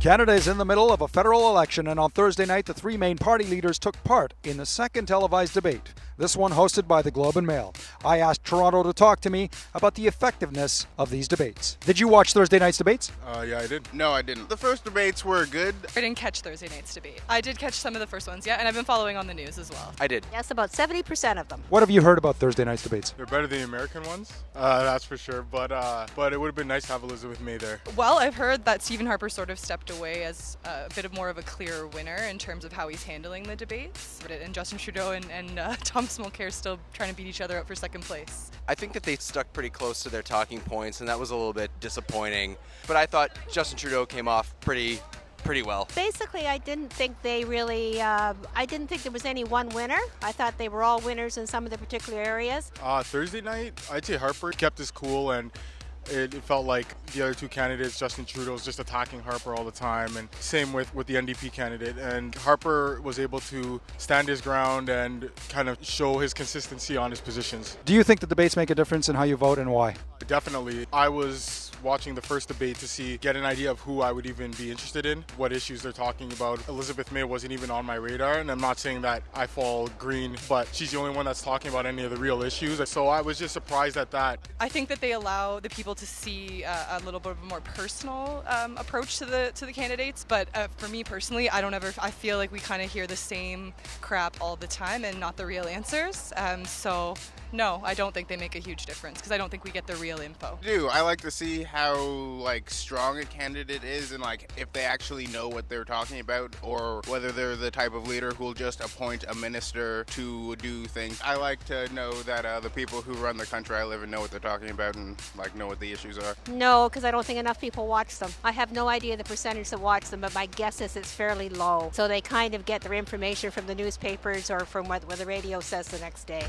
Canada is in the middle of a federal election, and on Thursday night, the three main party leaders took part in the second televised debate. This one hosted by the Globe and Mail. I asked Toronto to talk to me about the effectiveness of these debates. Did you watch Thursday night's debates? Uh, yeah, I did. No, I didn't. The first debates were good. I didn't catch Thursday night's debate. I did catch some of the first ones, yeah, and I've been following on the news as well. I did. Yes, about 70% of them. What have you heard about Thursday night's debates? They're better than the American ones, uh, that's for sure. But uh, but it would have been nice to have Elizabeth May there. Well, I've heard that Stephen Harper sort of stepped away as a bit of more of a clear winner in terms of how he's handling the debates. But and Justin Trudeau and, and uh, Thomas Mulcair still trying to beat each other up for second place. I think that they stuck pretty close to their talking points, and that was a little bit disappointing. But I thought Justin Trudeau came off pretty pretty well. Basically, I didn't think they really, uh, I didn't think there was any one winner. I thought they were all winners in some of the particular areas. Uh, Thursday night, I'd say Harper kept his cool and it, it, felt like the other two candidates, Justin Trudeau, was just attacking Harper all the time, and same with, with the NDP candidate. And Harper was able to stand his ground and kind of show his consistency on his positions. Do you think the debates make a difference in how you vote and why? Definitely. I was watching the first debate to see get an idea of who I would even be interested in, what issues they're talking about. Elizabeth May wasn't even on my radar, and I'm not saying that I fall green, but she's the only one that's talking about any of the real issues. So I was just surprised at that. I think that they allow the people to see uh, a little bit of a more personal um, approach to the to the candidates. But uh, for me personally, I don't ever. I feel like we kind of hear the same crap all the time and not the real answers. Um, so no, I don't think they make a huge difference because I don't think we get the real info. I do I like to see how like strong a candidate is and like if they actually know what they're talking about or whether they're the type of leader who will just appoint a minister to do things. I like to know that uh, the people who run the country I live in know what they're talking about and like know what the issues are. No, because I don't think enough people watch them. I have no idea the percentage that watch them, but my guess is it's fairly low. So they kind of get their information from the newspapers or from what, what the radio says the next day.